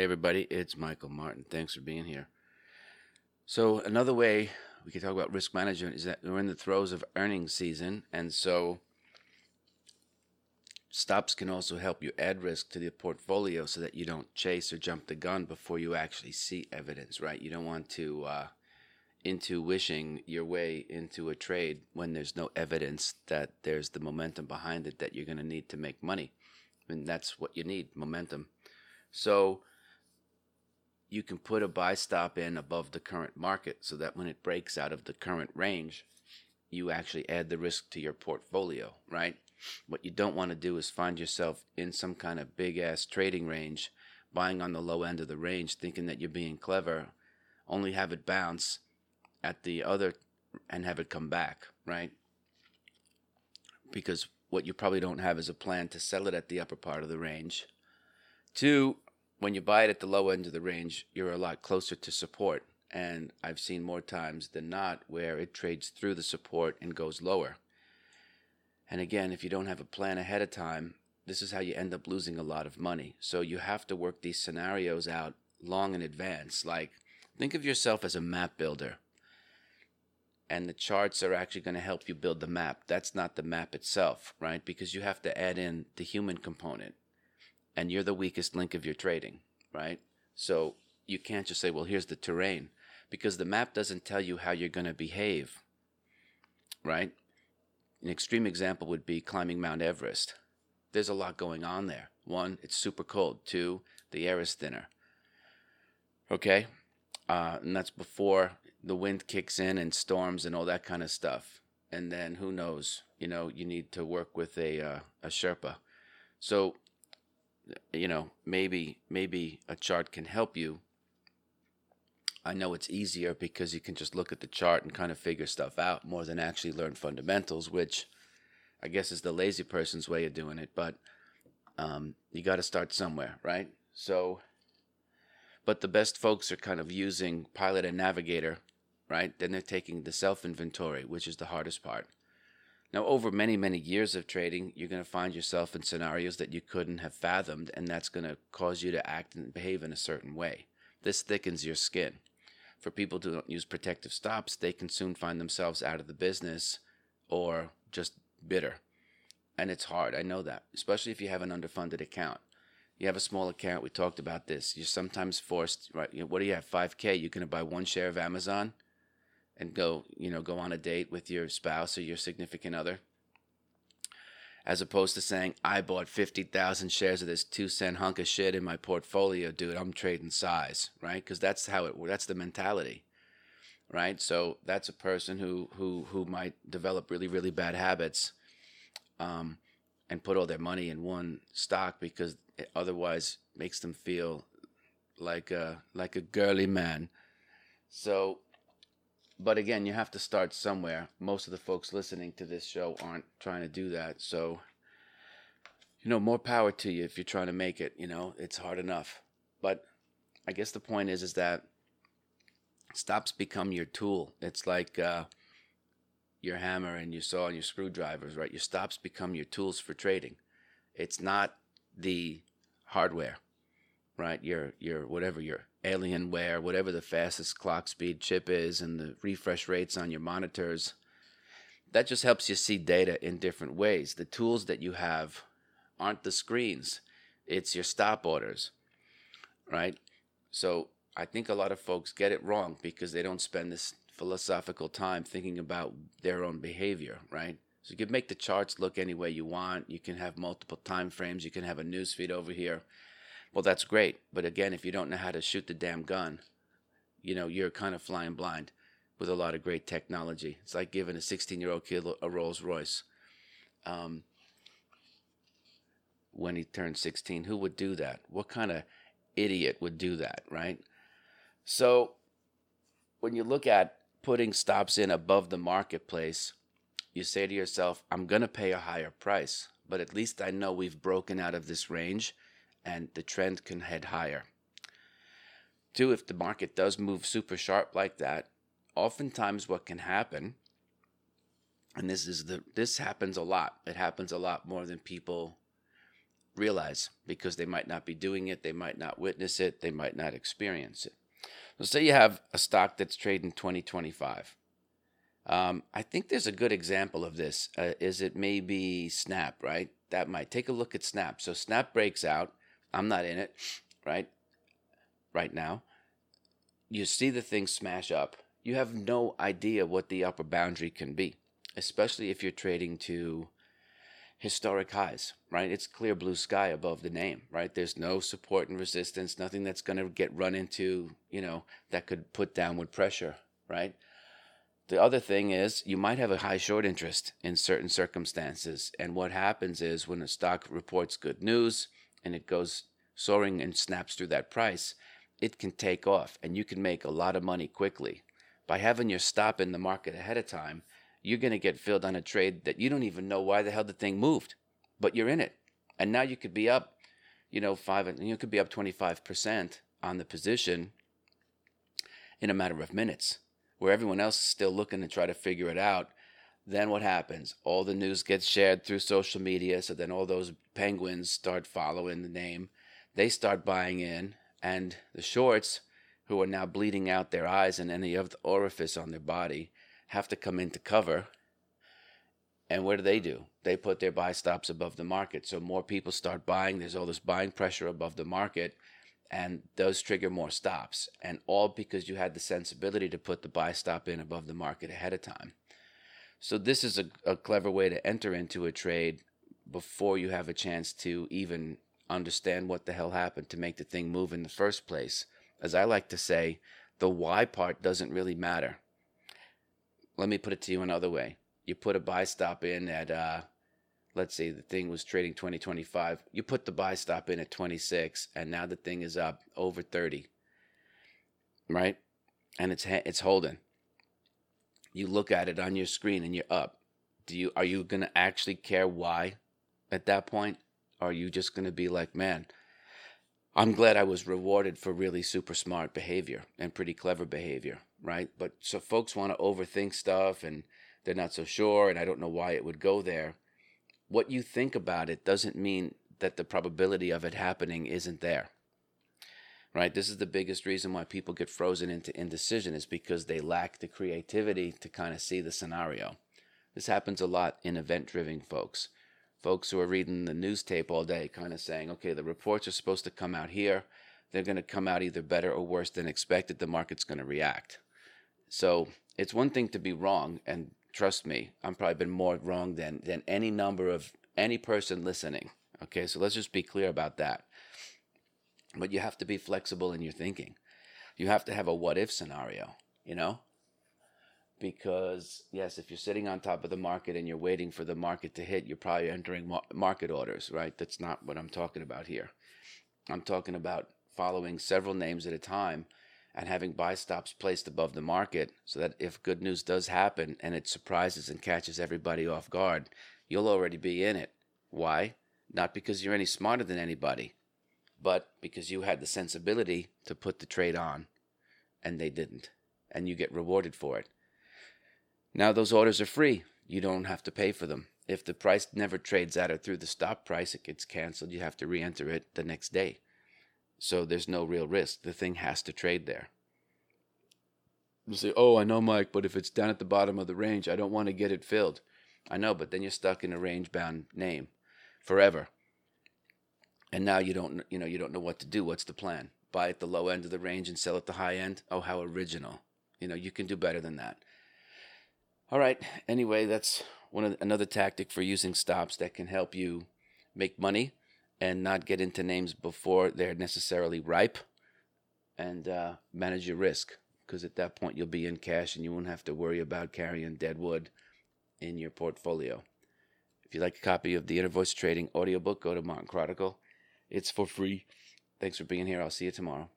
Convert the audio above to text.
Hey, everybody, it's Michael Martin. Thanks for being here. So, another way we can talk about risk management is that we're in the throes of earnings season, and so stops can also help you add risk to the portfolio so that you don't chase or jump the gun before you actually see evidence, right? You don't want to uh, into wishing your way into a trade when there's no evidence that there's the momentum behind it that you're going to need to make money. And that's what you need momentum. So, you can put a buy stop in above the current market so that when it breaks out of the current range, you actually add the risk to your portfolio, right? What you don't want to do is find yourself in some kind of big ass trading range, buying on the low end of the range, thinking that you're being clever, only have it bounce at the other and have it come back, right? Because what you probably don't have is a plan to sell it at the upper part of the range. Two, when you buy it at the low end of the range, you're a lot closer to support. And I've seen more times than not where it trades through the support and goes lower. And again, if you don't have a plan ahead of time, this is how you end up losing a lot of money. So you have to work these scenarios out long in advance. Like, think of yourself as a map builder. And the charts are actually going to help you build the map. That's not the map itself, right? Because you have to add in the human component and you're the weakest link of your trading, right? So you can't just say, well, here's the terrain, because the map doesn't tell you how you're going to behave, right? An extreme example would be climbing Mount Everest. There's a lot going on there. One, it's super cold. Two, the air is thinner. Okay? Uh, and that's before the wind kicks in and storms and all that kind of stuff. And then who knows? You know, you need to work with a uh, a Sherpa. So you know, maybe maybe a chart can help you. I know it's easier because you can just look at the chart and kind of figure stuff out more than actually learn fundamentals, which I guess is the lazy person's way of doing it. But um, you got to start somewhere, right? So, but the best folks are kind of using Pilot and Navigator, right? Then they're taking the self inventory, which is the hardest part. Now, over many, many years of trading, you're going to find yourself in scenarios that you couldn't have fathomed, and that's going to cause you to act and behave in a certain way. This thickens your skin. For people who don't use protective stops, they can soon find themselves out of the business or just bitter. And it's hard, I know that, especially if you have an underfunded account. You have a small account, we talked about this. You're sometimes forced, right? What do you have, 5K? You're going to buy one share of Amazon? And go, you know, go on a date with your spouse or your significant other. As opposed to saying, I bought 50,000 shares of this two cent hunk of shit in my portfolio, dude, I'm trading size, right? Because that's how it, that's the mentality, right? So that's a person who, who, who might develop really, really bad habits um, and put all their money in one stock because it otherwise makes them feel like a, like a girly man. So but again, you have to start somewhere. Most of the folks listening to this show aren't trying to do that. So, you know, more power to you if you're trying to make it. You know, it's hard enough. But I guess the point is, is that stops become your tool. It's like uh, your hammer and your saw and your screwdrivers, right? Your stops become your tools for trading. It's not the hardware, right? Your your whatever your Alienware, whatever the fastest clock speed chip is, and the refresh rates on your monitors. That just helps you see data in different ways. The tools that you have aren't the screens, it's your stop orders, right? So I think a lot of folks get it wrong because they don't spend this philosophical time thinking about their own behavior, right? So you can make the charts look any way you want. You can have multiple time frames. You can have a news feed over here. Well, that's great. But again, if you don't know how to shoot the damn gun, you know, you're kind of flying blind with a lot of great technology. It's like giving a 16 year old kid a Rolls Royce. Um, when he turned 16, who would do that? What kind of idiot would do that, right? So when you look at putting stops in above the marketplace, you say to yourself, I'm going to pay a higher price, but at least I know we've broken out of this range and the trend can head higher. Two, if the market does move super sharp like that, oftentimes what can happen, and this is the this happens a lot. It happens a lot more than people realize because they might not be doing it, they might not witness it, they might not experience it. So, say you have a stock that's trading 2025. Um, I think there's a good example of this. Uh, is it maybe Snap, right? That might take a look at Snap. So, Snap breaks out. I'm not in it, right? Right now. You see the thing smash up. You have no idea what the upper boundary can be, especially if you're trading to historic highs, right? It's clear blue sky above the name, right? There's no support and resistance, nothing that's going to get run into, you know, that could put downward pressure, right? The other thing is you might have a high short interest in certain circumstances. And what happens is when a stock reports good news and it goes soaring and snaps through that price, it can take off and you can make a lot of money quickly. By having your stop in the market ahead of time, you're going to get filled on a trade that you don't even know why the hell the thing moved, but you're in it. And now you could be up, you know, five, and you could be up 25% on the position in a matter of minutes, where everyone else is still looking to try to figure it out. Then what happens? All the news gets shared through social media. So then all those penguins start following the name. They start buying in. And the shorts, who are now bleeding out their eyes and any of the orifice on their body, have to come into cover. And what do they do? They put their buy stops above the market. So more people start buying. There's all this buying pressure above the market, and those trigger more stops. And all because you had the sensibility to put the buy stop in above the market ahead of time. So this is a, a clever way to enter into a trade before you have a chance to even understand what the hell happened to make the thing move in the first place. As I like to say, the why part doesn't really matter let me put it to you another way. You put a buy stop in at, uh, let's say the thing was trading 2025. You put the buy stop in at 26, and now the thing is up over 30, right? And it's it's holding. You look at it on your screen and you're up. Do you are you gonna actually care why at that point? Are you just gonna be like, man, I'm glad I was rewarded for really super smart behavior and pretty clever behavior, right? But so folks want to overthink stuff and they're not so sure, and I don't know why it would go there. What you think about it doesn't mean that the probability of it happening isn't there, right? This is the biggest reason why people get frozen into indecision is because they lack the creativity to kind of see the scenario. This happens a lot in event driven folks folks who are reading the news tape all day, kind of saying, okay, the reports are supposed to come out here. They're going to come out either better or worse than expected. The market's going to react. So it's one thing to be wrong, and trust me, I'm probably been more wrong than than any number of any person listening. Okay, so let's just be clear about that. But you have to be flexible in your thinking. You have to have a what if scenario, you know? because yes, if you're sitting on top of the market and you're waiting for the market to hit, you're probably entering market orders, right? That's not what I'm talking about here. I'm talking about following several names at a time and having buy stops placed above the market so that if good news does happen and it surprises and catches everybody off guard, you'll already be in it. Why? Not because you're any smarter than anybody, but because you had the sensibility to put the trade on and they didn't, and you get rewarded for it. Now those orders are free. You don't have to pay for them. If the price never trades at or through the stop price, it gets canceled. You have to re enter it the next day. So there's no real risk. The thing has to trade there. You say, oh, I know, Mike, but if it's down at the bottom of the range, I don't want to get it filled. I know, but then you're stuck in a range bound name forever. And now you don't, you know, you don't know what to do. What's the plan? Buy at the low end of the range and sell at the high end? Oh, how original. You know, you can do better than that. All right. Anyway, that's one of, another tactic for using stops that can help you make money and not get into names before they're necessarily ripe and uh, manage your risk because at that point you'll be in cash and you won't have to worry about carrying dead wood in your portfolio. If you'd like a copy of the Inner Voice Trading audiobook, go to Martin Kronicle. It's for free. Thanks for being here. I'll see you tomorrow.